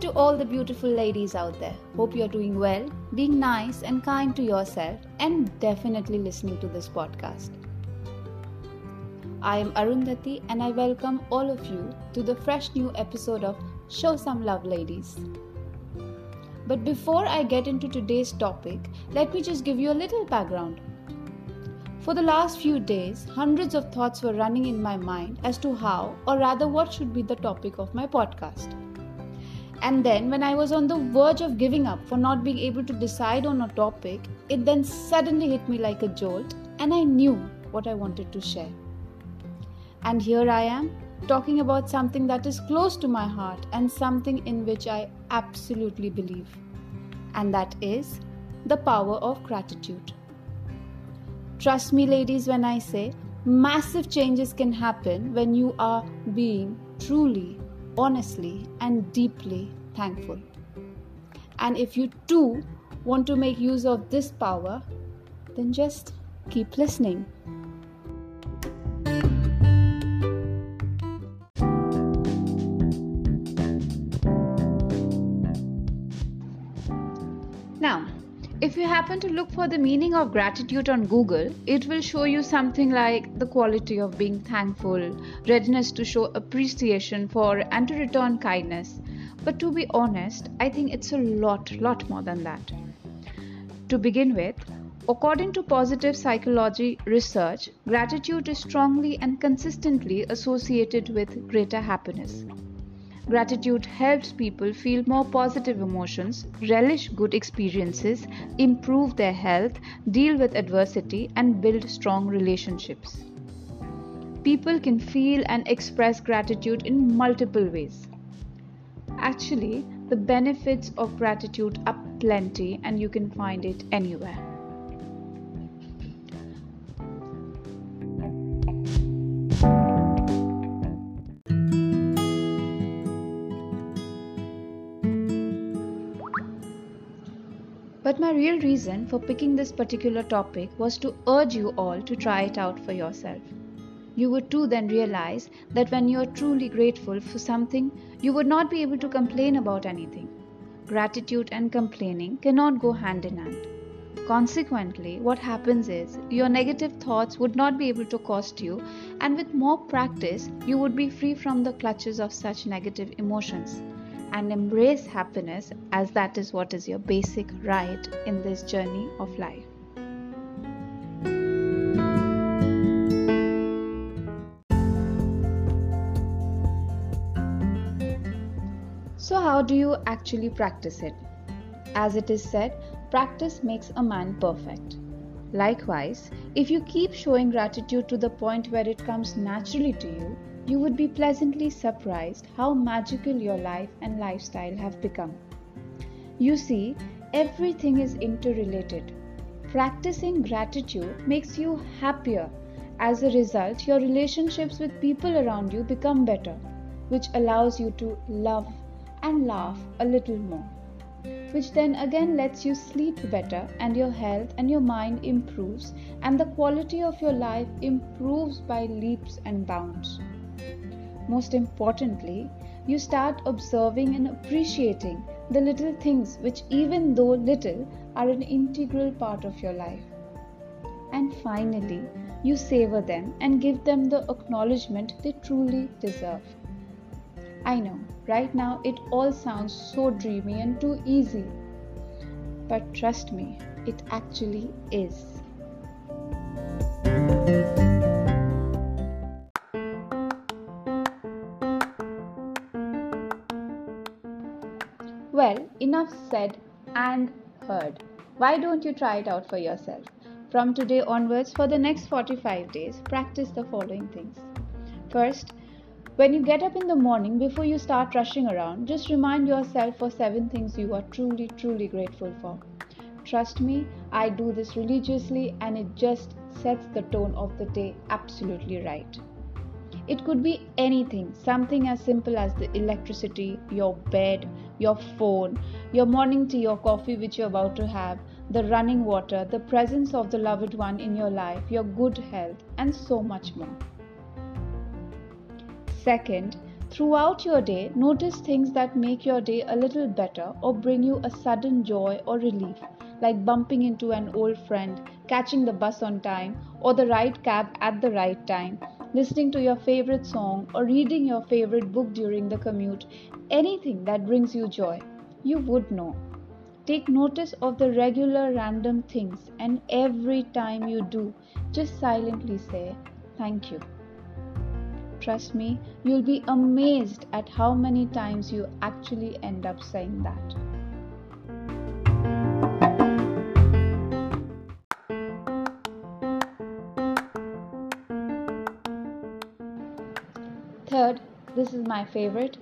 to all the beautiful ladies out there. Hope you're doing well, being nice and kind to yourself, and definitely listening to this podcast. I am Arundhati and I welcome all of you to the fresh new episode of Show Some Love Ladies. But before I get into today's topic, let me just give you a little background. For the last few days, hundreds of thoughts were running in my mind as to how, or rather, what should be the topic of my podcast. And then, when I was on the verge of giving up for not being able to decide on a topic, it then suddenly hit me like a jolt, and I knew what I wanted to share. And here I am, talking about something that is close to my heart and something in which I absolutely believe. And that is the power of gratitude. Trust me, ladies, when I say massive changes can happen when you are being truly, honestly, and deeply thankful. And if you too want to make use of this power, then just keep listening. If you happen to look for the meaning of gratitude on Google, it will show you something like the quality of being thankful, readiness to show appreciation for and to return kindness. But to be honest, I think it's a lot, lot more than that. To begin with, according to positive psychology research, gratitude is strongly and consistently associated with greater happiness. Gratitude helps people feel more positive emotions, relish good experiences, improve their health, deal with adversity, and build strong relationships. People can feel and express gratitude in multiple ways. Actually, the benefits of gratitude are plenty, and you can find it anywhere. But my real reason for picking this particular topic was to urge you all to try it out for yourself. You would too then realize that when you are truly grateful for something, you would not be able to complain about anything. Gratitude and complaining cannot go hand in hand. Consequently, what happens is your negative thoughts would not be able to cost you, and with more practice, you would be free from the clutches of such negative emotions and embrace happiness as that is what is your basic right in this journey of life. So, how do you actually practice it? As it is said, practice makes a man perfect. Likewise, if you keep showing gratitude to the point where it comes naturally to you, you would be pleasantly surprised how magical your life and lifestyle have become. You see, everything is interrelated. Practicing gratitude makes you happier. As a result, your relationships with people around you become better, which allows you to love and laugh a little more which then again lets you sleep better and your health and your mind improves and the quality of your life improves by leaps and bounds. Most importantly, you start observing and appreciating the little things which, even though little, are an integral part of your life. And finally, you savor them and give them the acknowledgement they truly deserve. I know, right now it all sounds so dreamy and too easy. But trust me, it actually is. Well, enough said and heard. Why don't you try it out for yourself? From today onwards, for the next 45 days, practice the following things. First, when you get up in the morning, before you start rushing around, just remind yourself for seven things you are truly, truly grateful for. Trust me, I do this religiously and it just sets the tone of the day absolutely right. It could be anything, something as simple as the electricity, your bed, your phone, your morning tea or coffee which you're about to have, the running water, the presence of the loved one in your life, your good health, and so much more. Second, Throughout your day, notice things that make your day a little better or bring you a sudden joy or relief, like bumping into an old friend, catching the bus on time, or the right cab at the right time, listening to your favorite song, or reading your favorite book during the commute. Anything that brings you joy, you would know. Take notice of the regular random things, and every time you do, just silently say, Thank you. Trust me, you'll be amazed at how many times you actually end up saying that. Third, this is my favorite.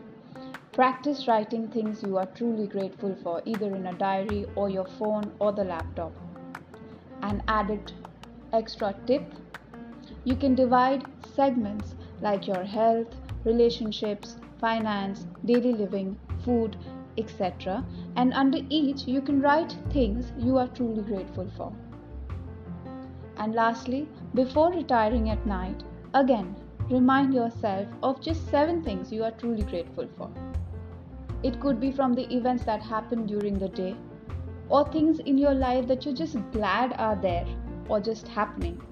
Practice writing things you are truly grateful for, either in a diary or your phone or the laptop. An added extra tip you can divide segments like your health, relationships, finance, daily living, food, etc. And under each, you can write things you are truly grateful for. And lastly, before retiring at night, again, remind yourself of just seven things you are truly grateful for. It could be from the events that happened during the day, or things in your life that you're just glad are there or just happening.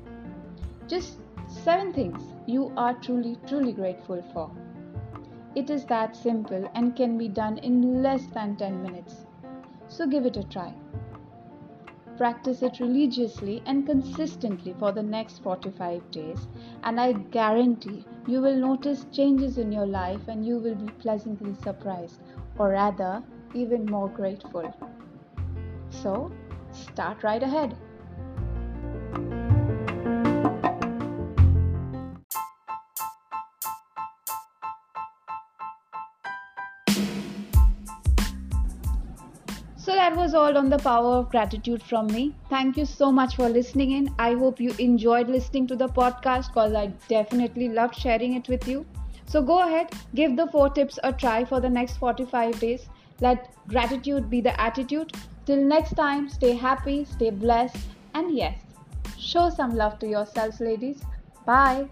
Just seven things you are truly, truly grateful for. It is that simple and can be done in less than 10 minutes. So give it a try. Practice it religiously and consistently for the next 45 days, and I guarantee you will notice changes in your life and you will be pleasantly surprised, or rather, even more grateful. So, start right ahead. So that was all on the power of gratitude from me. Thank you so much for listening in. I hope you enjoyed listening to the podcast because I definitely loved sharing it with you. So go ahead, give the four tips a try for the next 45 days. Let gratitude be the attitude. Till next time, stay happy, stay blessed, and yes, show some love to yourselves, ladies. Bye.